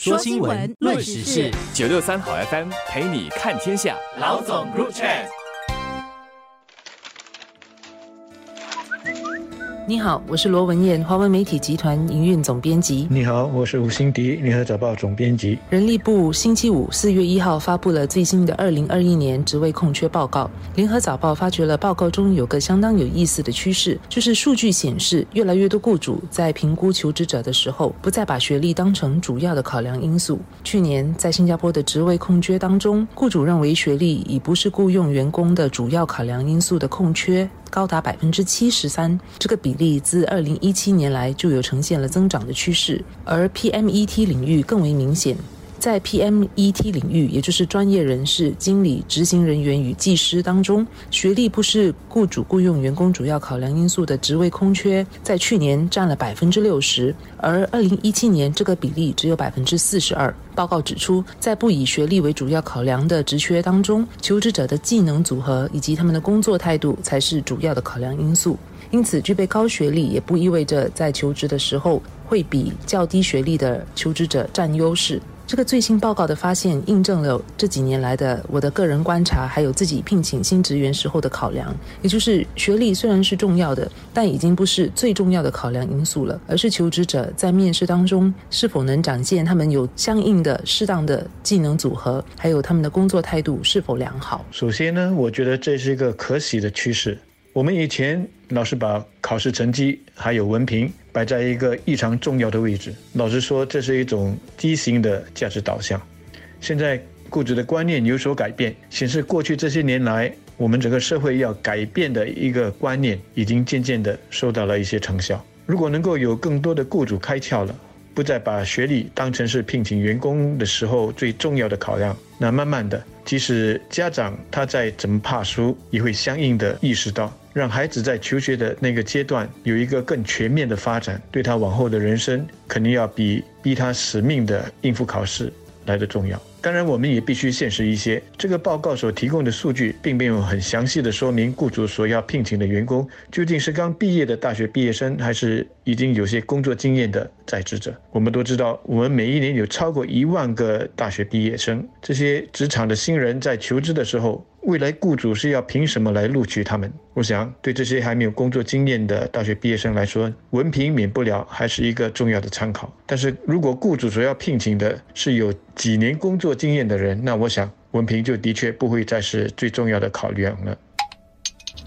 说新闻，论时事，九六三好 FM 陪你看天下。老总 Group Chat。你好，我是罗文燕，华文媒体集团营运总编辑。你好，我是吴欣迪，联合早报总编辑。人力部星期五四月一号发布了最新的二零二一年职位空缺报告。联合早报发觉了报告中有个相当有意思的趋势，就是数据显示，越来越多雇主在评估求职者的时候，不再把学历当成主要的考量因素。去年在新加坡的职位空缺当中，雇主认为学历已不是雇佣员工的主要考量因素的空缺。高达百分之七十三，这个比例自二零一七年来就有呈现了增长的趋势，而 PMET 领域更为明显。在 PMET 领域，也就是专业人士、经理、执行人员与技师当中，学历不是雇主雇佣员工主要考量因素的职位空缺，在去年占了百分之六十，而二零一七年这个比例只有百分之四十二。报告指出，在不以学历为主要考量的职缺当中，求职者的技能组合以及他们的工作态度才是主要的考量因素。因此，具备高学历也不意味着在求职的时候会比较低学历的求职者占优势。这个最新报告的发现，印证了这几年来的我的个人观察，还有自己聘请新职员时候的考量。也就是学历虽然是重要的，但已经不是最重要的考量因素了，而是求职者在面试当中是否能展现他们有相应的适当的技能组合，还有他们的工作态度是否良好。首先呢，我觉得这是一个可喜的趋势。我们以前老是把考试成绩还有文凭摆在一个异常重要的位置，老实说，这是一种畸形的价值导向。现在雇主的观念有所改变，显示过去这些年来，我们整个社会要改变的一个观念，已经渐渐的收到了一些成效。如果能够有更多的雇主开窍了，不再把学历当成是聘请员工的时候最重要的考量，那慢慢的，即使家长他再怎么怕输，也会相应的意识到。让孩子在求学的那个阶段有一个更全面的发展，对他往后的人生肯定要比逼他死命的应付考试来的重要。当然，我们也必须现实一些。这个报告所提供的数据，并没有很详细的说明雇主所要聘请的员工究竟是刚毕业的大学毕业生，还是已经有些工作经验的在职者。我们都知道，我们每一年有超过一万个大学毕业生，这些职场的新人在求职的时候。未来雇主是要凭什么来录取他们？我想，对这些还没有工作经验的大学毕业生来说，文凭免不了还是一个重要的参考。但是如果雇主所要聘请的是有几年工作经验的人，那我想文凭就的确不会再是最重要的考量了。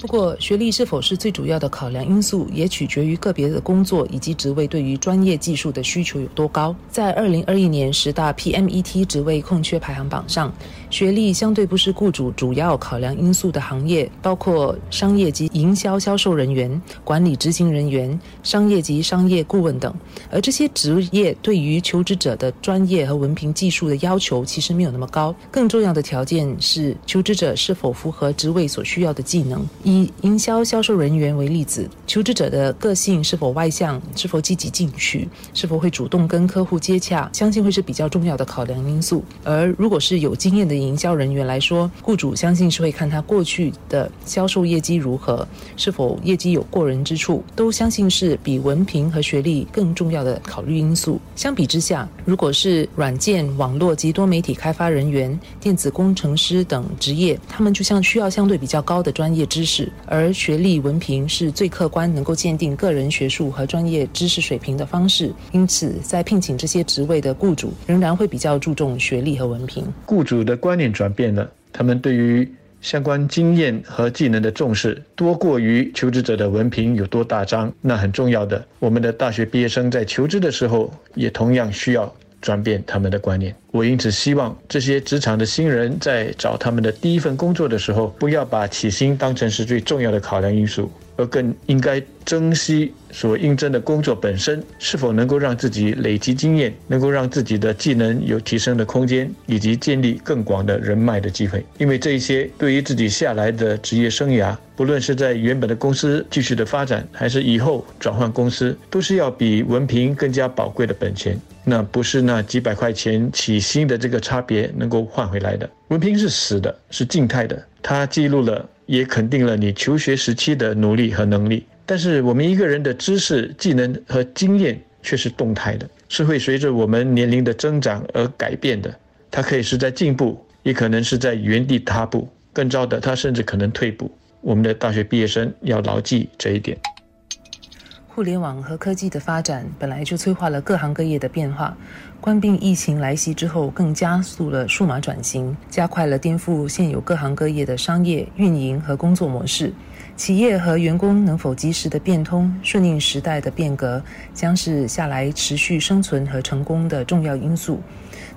不过，学历是否是最主要的考量因素，也取决于个别的工作以及职位对于专业技术的需求有多高。在二零二一年十大 PMET 职位空缺排行榜上，学历相对不是雇主主要考量因素的行业，包括商业及营销销售人员、管理执行人员、商业及商业顾问等。而这些职业对于求职者的专业和文凭技术的要求其实没有那么高，更重要的条件是求职者是否符合职位所需要的技能。以营销销售人员为例子，求职者的个性是否外向，是否积极进取，是否会主动跟客户接洽，相信会是比较重要的考量因素。而如果是有经验的营销人员来说，雇主相信是会看他过去的销售业绩如何，是否业绩有过人之处，都相信是比文凭和学历更重要的考虑因素。相比之下，如果是软件、网络及多媒体开发人员、电子工程师等职业，他们就像需要相对比较高的专业知识。而学历文凭是最客观能够鉴定个人学术和专业知识水平的方式，因此在聘请这些职位的雇主仍然会比较注重学历和文凭。雇主的观念转变了，他们对于相关经验和技能的重视多过于求职者的文凭有多大张。那很重要的，我们的大学毕业生在求职的时候也同样需要。转变他们的观念，我因此希望这些职场的新人在找他们的第一份工作的时候，不要把起薪当成是最重要的考量因素，而更应该珍惜所应征的工作本身是否能够让自己累积经验，能够让自己的技能有提升的空间，以及建立更广的人脉的机会。因为这一些对于自己下来的职业生涯，不论是在原本的公司继续的发展，还是以后转换公司，都是要比文凭更加宝贵的本钱。那不是那几百块钱起薪的这个差别能够换回来的。文凭是死的，是静态的，它记录了，也肯定了你求学时期的努力和能力。但是我们一个人的知识、技能和经验却是动态的。是会随着我们年龄的增长而改变的。它可以是在进步，也可能是在原地踏步。更糟的，它甚至可能退步。我们的大学毕业生要牢记这一点。互联网和科技的发展本来就催化了各行各业的变化，冠病疫情来袭之后，更加速了数码转型，加快了颠覆现有各行各业的商业运营和工作模式。企业和员工能否及时的变通、顺应时代的变革，将是下来持续生存和成功的重要因素。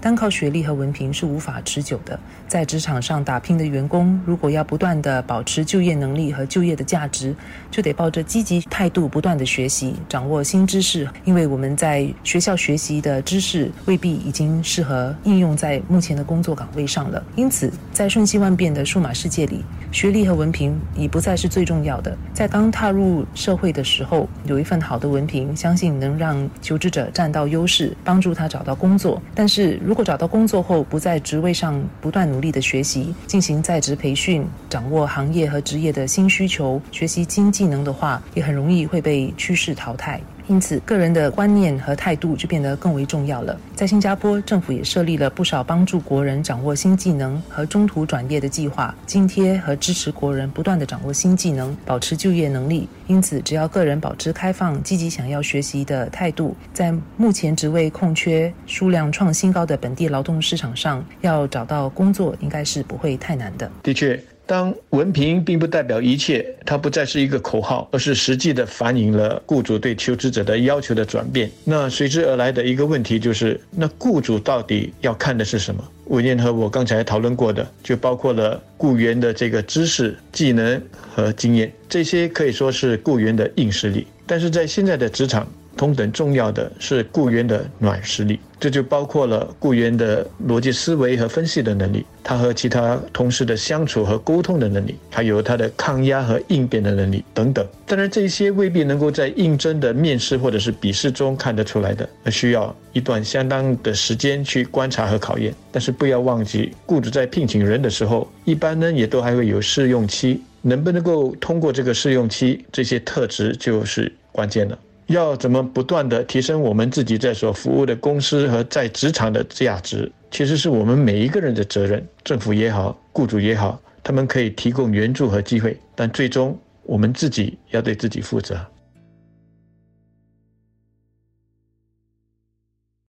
单靠学历和文凭是无法持久的。在职场上打拼的员工，如果要不断的保持就业能力和就业的价值，就得抱着积极态度，不断的学习，掌握新知识。因为我们在学校学习的知识未必已经适合应用在目前的工作岗位上了。因此，在瞬息万变的数码世界里，学历和文凭已不再是最重要的。在刚踏入社会的时候，有一份好的文凭，相信能让求职者占到优势，帮助他找到工作。但是如如果找到工作后不在职位上不断努力的学习，进行在职培训，掌握行业和职业的新需求，学习新技能的话，也很容易会被趋势淘汰。因此，个人的观念和态度就变得更为重要了。在新加坡，政府也设立了不少帮助国人掌握新技能和中途转业的计划，津贴和支持国人不断的掌握新技能，保持就业能力。因此，只要个人保持开放、积极想要学习的态度，在目前职位空缺数量创新高的本地劳动市场上，要找到工作应该是不会太难的。的确。当文凭并不代表一切，它不再是一个口号，而是实际的反映了雇主对求职者的要求的转变。那随之而来的一个问题就是，那雇主到底要看的是什么？文燕和我刚才讨论过的，就包括了雇员的这个知识、技能和经验，这些可以说是雇员的硬实力。但是在现在的职场，同等重要的是雇员的软实力，这就包括了雇员的逻辑思维和分析的能力，他和其他同事的相处和沟通的能力，还有他的抗压和应变的能力等等。当然，这些未必能够在应征的面试或者是笔试中看得出来的，而需要一段相当的时间去观察和考验。但是不要忘记，雇主在聘请人的时候，一般呢也都还会有试用期，能不能够通过这个试用期，这些特质就是关键了。要怎么不断地提升我们自己在所服务的公司和在职场的价值，其实是我们每一个人的责任。政府也好，雇主也好，他们可以提供援助和机会，但最终我们自己要对自己负责。